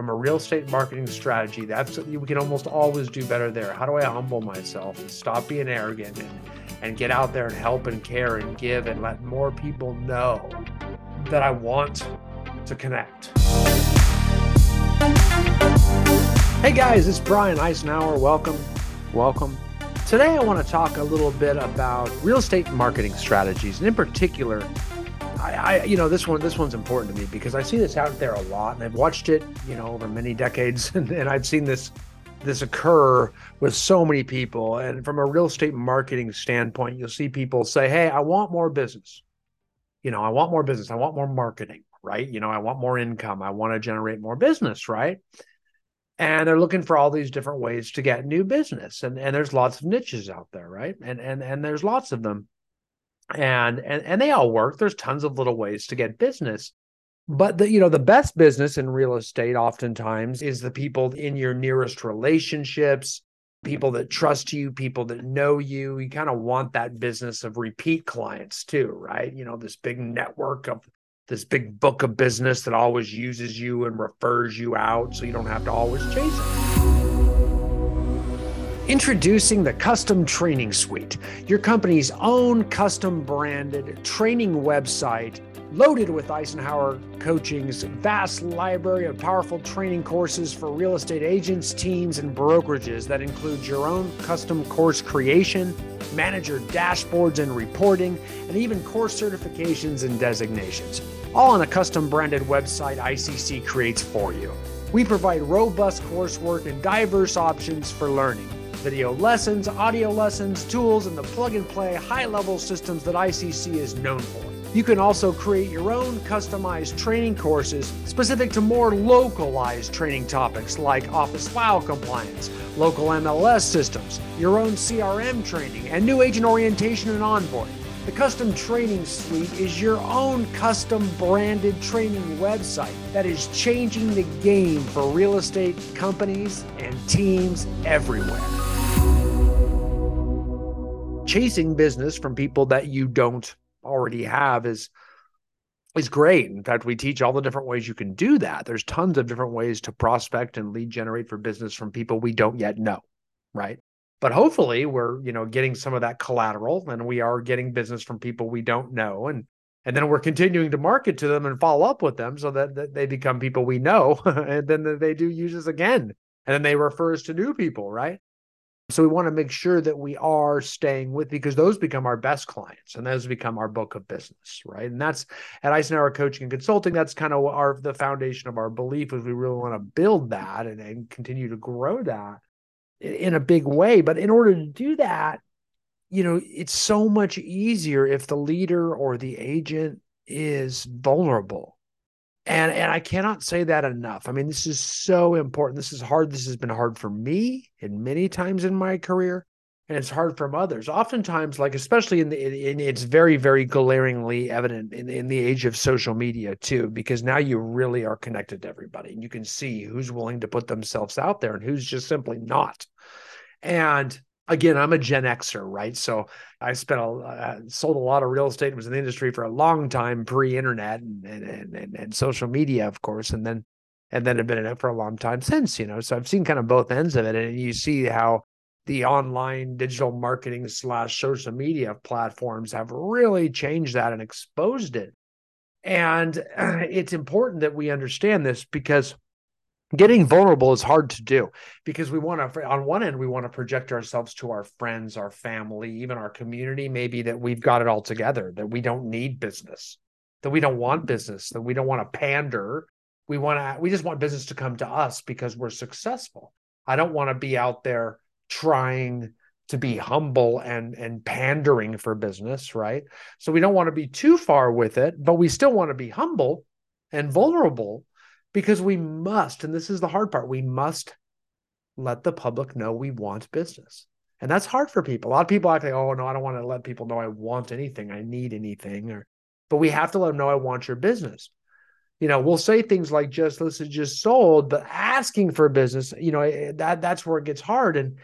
from a real estate marketing strategy, that's we can almost always do better there. How do I humble myself and stop being arrogant and, and get out there and help and care and give and let more people know that I want to connect? Hey guys, it's Brian Icenhower. Welcome. Welcome. Today I want to talk a little bit about real estate marketing strategies and in particular I, I, you know, this one, this one's important to me because I see this out there a lot, and I've watched it, you know, over many decades, and, and I've seen this, this occur with so many people. And from a real estate marketing standpoint, you'll see people say, "Hey, I want more business. You know, I want more business. I want more marketing. Right? You know, I want more income. I want to generate more business. Right?" and they're looking for all these different ways to get new business and and there's lots of niches out there right and and and there's lots of them and and and they all work. There's tons of little ways to get business. But the you know the best business in real estate oftentimes is the people in your nearest relationships people that trust you people that know you. You kind of want that business of repeat clients too right? You know this big network of this big book of business that always uses you and refers you out so you don't have to always chase it Introducing the Custom Training Suite, your company's own custom branded training website loaded with Icenhower Coaching's vast library of powerful training courses for real estate agents, teams, and brokerages that includes your own custom course creation, manager dashboards and reporting, and even course certifications and designations. All on a custom branded website ICC creates for you. We provide robust coursework and diverse options for learning video lessons, audio lessons, tools, and the plug and play high level systems that ICC is known for. You can also create your own customized training courses specific to more localized training topics like office file compliance, local MLS systems, your own CRM training, and new agent orientation and onboarding. The Custom Training Suite is your own custom branded training website that is changing the game for real estate companies and teams everywhere chasing business from people that you don't already have is is great. In fact, we teach all the different ways you can do that. There's tons of different ways to prospect and lead generate for business from people we don't yet know, right? But hopefully we're, you know, getting some of that collateral and we are getting business from people we don't know and and then we're continuing to market to them and follow up with them so that, that they become people we know and then they do use us again and then they refer us to new people, right? So we want to make sure that we are staying with because those become our best clients and those become our book of business, right? And that's at Icenhower Coaching and Consulting. That's kind of our the foundation of our belief is we really want to build that and, and continue to grow that in a big way. But in order to do that, you know, it's so much easier if the leader or the agent is vulnerable and and I cannot say that enough. I mean, this is so important. This is hard. This has been hard for me and many times in my career, and it's hard from others. Oftentimes, like especially in the in, it's very very glaringly evident in in the age of social media too, because now you really are connected to everybody, and you can see who's willing to put themselves out there and who's just simply not. And again, I'm a Gen Xer, right? So I spent a uh, sold a lot of real estate, was in the industry for a long time, pre-internet and and, and and social media, of course, and then and then have been in it for a long time since, you know. So I've seen kind of both ends of it, and you see how the online digital marketing slash social media platforms have really changed that and exposed it. And it's important that we understand this because getting vulnerable is hard to do because we want to on one end we want to project ourselves to our friends our family even our community maybe that we've got it all together that we don't need business that we don't want business that we don't want to pander we want to we just want business to come to us because we're successful i don't want to be out there trying to be humble and and pandering for business right so we don't want to be too far with it but we still want to be humble and vulnerable because we must, and this is the hard part, we must let the public know we want business. And that's hard for people. A lot of people act like, oh, no, I don't want to let people know I want anything, I need anything. Or, but we have to let them know I want your business. You know, we'll say things like just this is just sold, but asking for business, you know, eh, that that's where it gets hard. And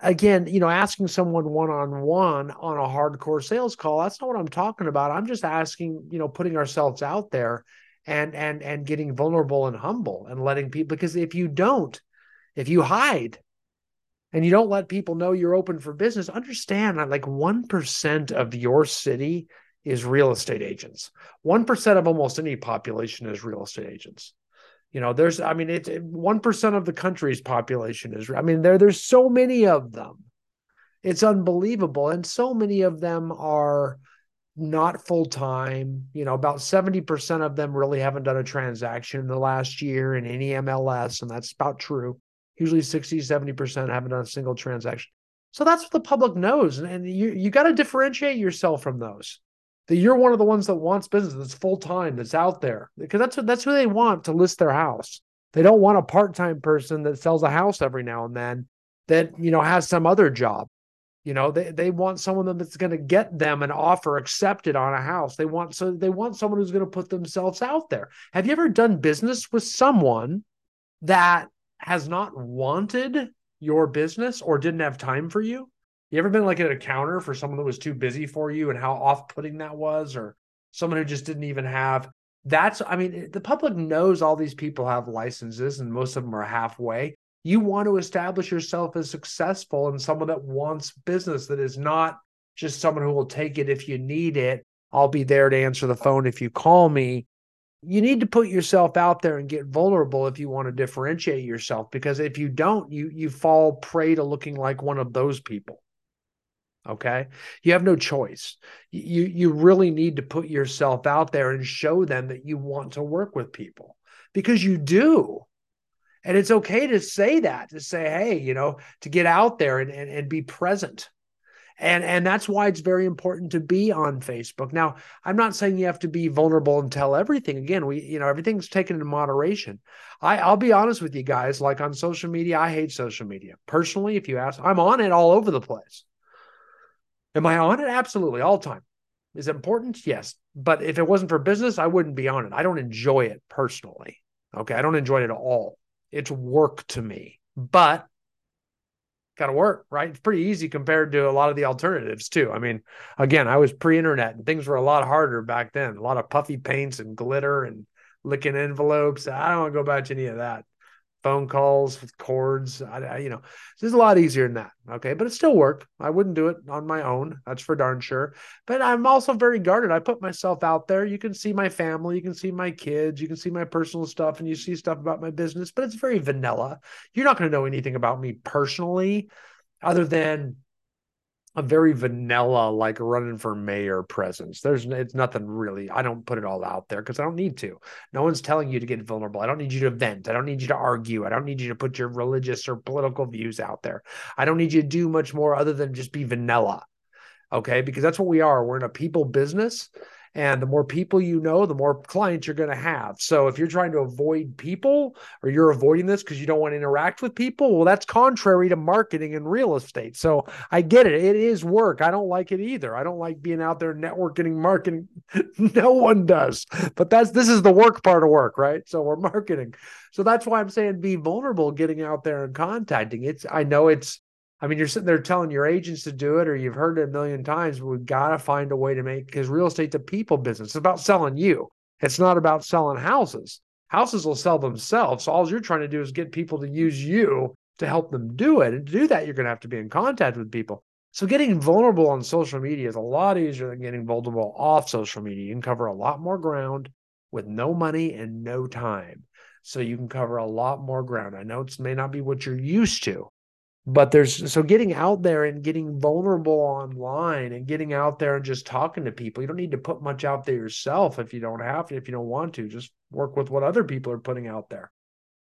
again, you know, asking someone one on one on a hardcore sales call, that's not what I'm talking about. I'm just asking, you know, putting ourselves out there and and and getting vulnerable and humble and letting people because if you don't if you hide and you don't let people know you're open for business understand that like 1% of your city is real estate agents 1% of almost any population is real estate agents you know there's i mean it's 1% of the country's population is i mean there there's so many of them it's unbelievable and so many of them are not full time. You know, about 70% of them really haven't done a transaction in the last year in any MLS, and that's about true. Usually 60, 70% haven't done a single transaction. So that's what the public knows. And, and you, you got to differentiate yourself from those. That you're one of the ones that wants business that's full time, that's out there. Because that's what that's who they want to list their house. They don't want a part-time person that sells a house every now and then that, you know, has some other job. You know, they, they want someone that's going to get them an offer accepted on a house. They want so they want someone who's going to put themselves out there. Have you ever done business with someone that has not wanted your business or didn't have time for you? You ever been like at a counter for someone that was too busy for you and how off-putting that was, or someone who just didn't even have that's I mean, the public knows all these people have licenses and most of them are halfway you want to establish yourself as successful and someone that wants business that is not just someone who will take it if you need it. I'll be there to answer the phone if you call me. You need to put yourself out there and get vulnerable if you want to differentiate yourself because if you don't, you you fall prey to looking like one of those people. Okay? You have no choice. You you really need to put yourself out there and show them that you want to work with people because you do. And it's okay to say that, to say, hey, you know, to get out there and, and, and be present. And, and that's why it's very important to be on Facebook. Now, I'm not saying you have to be vulnerable and tell everything. Again, we, you know, everything's taken in moderation. I, I'll be honest with you guys, like on social media, I hate social media. Personally, if you ask, I'm on it all over the place. Am I on it? Absolutely, all time. Is it important? Yes. But if it wasn't for business, I wouldn't be on it. I don't enjoy it personally. Okay. I don't enjoy it at all it's work to me, but got to work, right? It's pretty easy compared to a lot of the alternatives too. I mean, again, I was pre-internet and things were a lot harder back then. A lot of puffy paints and glitter and licking envelopes. I don't want to go back to any of that phone calls with cords. I, I, you know, this is a lot easier than that. Okay. But it still work. I wouldn't do it on my own. That's for darn sure. But I'm also very guarded. I put myself out there. You can see my family, you can see my kids, you can see my personal stuff, and you see stuff about my business, but it's very vanilla. You're not going to know anything about me personally other than a very vanilla like running for mayor presence. There's it's nothing really. I don't put it all out there because I don't need to. No one's telling you to get vulnerable. I don't need you to vent. I don't need you to argue. I don't need you to put your religious or political views out there. I don't need you to do much more other than just be vanilla. Okay, because that's what we are. We're in a people business and the more people you know, the more clients you're going to have. So if you're trying to avoid people or you're avoiding this because you don't want to interact with people, well, that's contrary to marketing and real estate. So I get it. It is work. I don't like it either. I don't like being out there networking, marketing. no one does. But that's this is the work part of work, right? So we're marketing. So that's why I'm saying be vulnerable, getting out there and contacting. It's I know it's I mean, you're sitting there telling your agents to do it, or you've heard it a million times. We've got to find a way to make because real estate's a people business. It's about selling you. It's not about selling houses. Houses will sell themselves. So all you're trying to do is get people to use you to help them do it. And to do that, you're going to have to be in contact with people. So getting vulnerable on social media is a lot easier than getting vulnerable off social media. You can cover a lot more ground with no money and no time. So you can cover a lot more ground. I know it may not be what you're used to, but there's so getting out there and getting vulnerable online and getting out there and just talking to people you don't need to put much out there yourself if you don't have to if you don't want to just work with what other people are putting out there.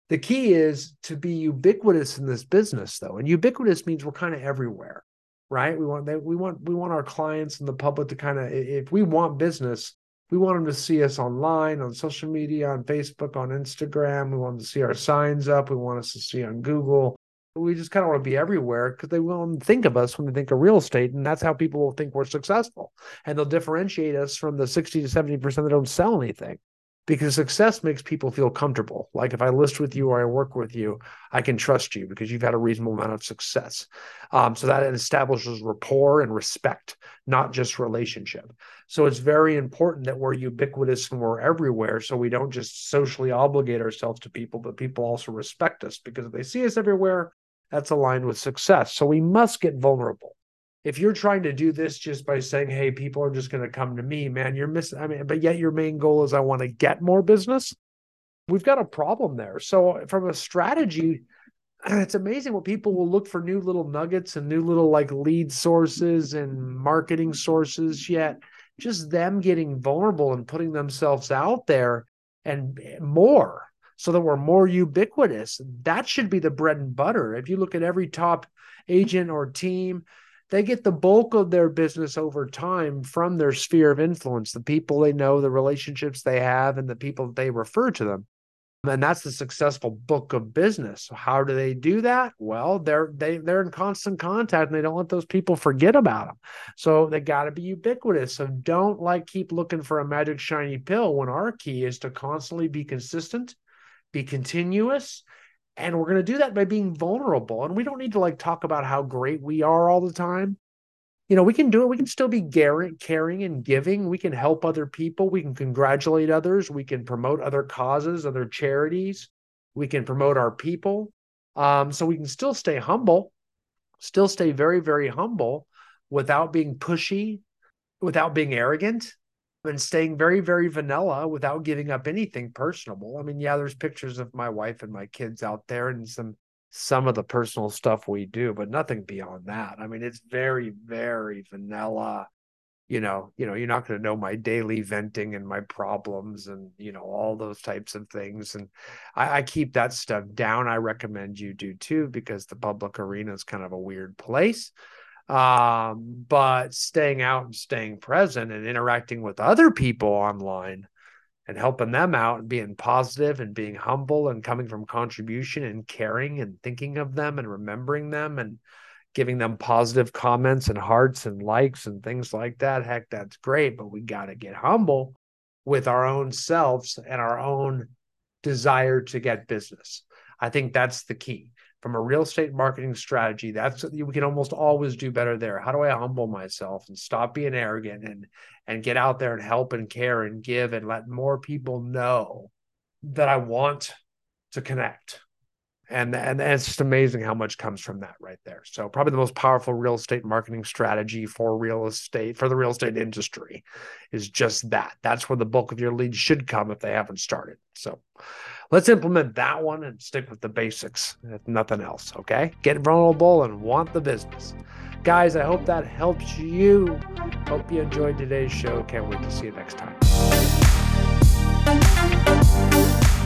The key is to be ubiquitous in this business though and ubiquitous means we're kind of everywhere right? We want we want we want our clients and the public to kind of if we want business we want them to see us online on social media on facebook on instagram. We want them to see our signs up. We want us to see on google we just kind of want to be everywhere because they won't think of us when they think of real estate. And that's how people will think we're successful. And they'll differentiate us from the 60 to 70% that don't sell anything. because success makes people feel comfortable. Like if I list with you or I work with you, I can trust you because you've had a reasonable amount of success. Um, so that establishes rapport and respect, not just relationship. So it's very important that we're ubiquitous and we're everywhere. So we don't just socially obligate ourselves to people, but people also respect us because if they see us everywhere, that's aligned with success. So we must get vulnerable if you're trying to do this just by saying, hey, people are just going to come to me, man, you're missing. I mean, but yet your main goal is I want to get more business. We've got a problem there. So, from a strategy, it's amazing what people will look for new little nuggets and new little like lead sources and marketing sources. Yet, just them getting vulnerable and putting themselves out there and eh, more so that we're more ubiquitous. That should be the bread and butter. If you look at every top agent or team, they get the bulk of their business over time from their sphere of influence, the people they know, the relationships they have, and the people that they refer to them. And that's the successful book of business. How do they do that? Well, they're they they're in constant contact and they don't let those people forget about them. So they got to be ubiquitous. So don't like keep looking for a magic shiny pill when our key is to constantly be consistent, be continuous, and we're going to do that by being vulnerable. And we don't need to like talk about how great we are all the time. You know, we can do it. We can still be caring and giving. We can help other people. We can congratulate others. We can promote other causes, other charities. We can promote our people. Um, so we can still stay humble, still stay very, very humble without being pushy, without being arrogant, and staying very, very vanilla without giving up anything personable. I mean, yeah, there's pictures of my wife and my kids out there and some some of the personal stuff we do, but nothing beyond that. I mean, it's very, very vanilla. You know, you know, you're not going to know my daily venting and my problems and you know all those types of things. And I, I keep that stuff down. I recommend you do too because the public arena is kind of a weird place um, but staying out and staying present and interacting with other people online and helping them out and being positive and being humble and coming from contribution and caring and thinking of them and remembering them and giving them positive comments and hearts and likes and things like that heck that's great but we got to get humble with our own selves and our own desire to get business. I think that's the key from a real estate marketing strategy that's we can almost always do better there. How do i humble myself and stop being arrogant and and get out there and help and care and give and let more people know that i want to connect? And and, and it's just amazing how much comes from that right there. So probably the most powerful real estate marketing strategy for real estate for the real estate industry is just that. That's where the bulk of your leads should come if they haven't started. So let's implement that one and stick with the basics, if nothing else. Okay. Get vulnerable and want the business. Guys, I hope that helps you. Hope you enjoyed today's show. Can't wait to see you next time.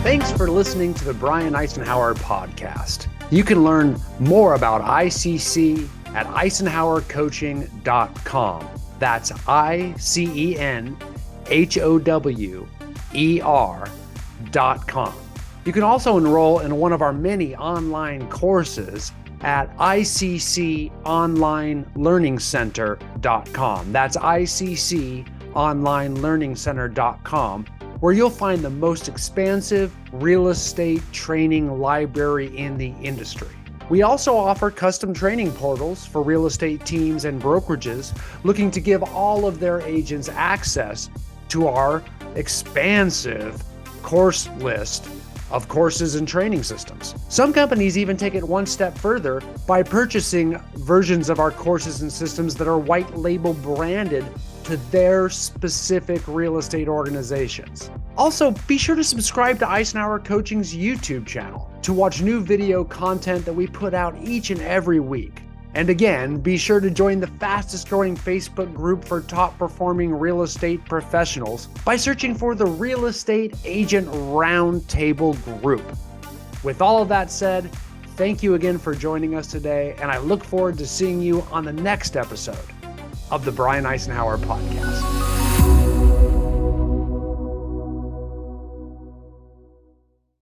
Thanks for listening to the Brian Icenhower podcast. You can learn more about ICC at icenhowercoaching.com. That's I C E N H O W E R.com. You can also enroll in one of our many online courses at icconlinelearningcenter.com. That's icconlinelearningcenter.com, where you'll find the most expansive real estate training library in the industry. We also offer custom training portals for real estate teams and brokerages looking to give all of their agents access to our expansive course list of courses and training systems. Some companies even take it one step further by purchasing versions of our courses and systems that are white label branded to their specific real estate organizations. Also, be sure to subscribe to Icenhower Coaching's YouTube channel to watch new video content that we put out each and every week. And again, be sure to join the fastest growing Facebook group for top performing real estate professionals by searching for the Real Estate Agent Roundtable Group. With all of that said, thank you again for joining us today, and I look forward to seeing you on the next episode of the Brian Icenhower Podcast.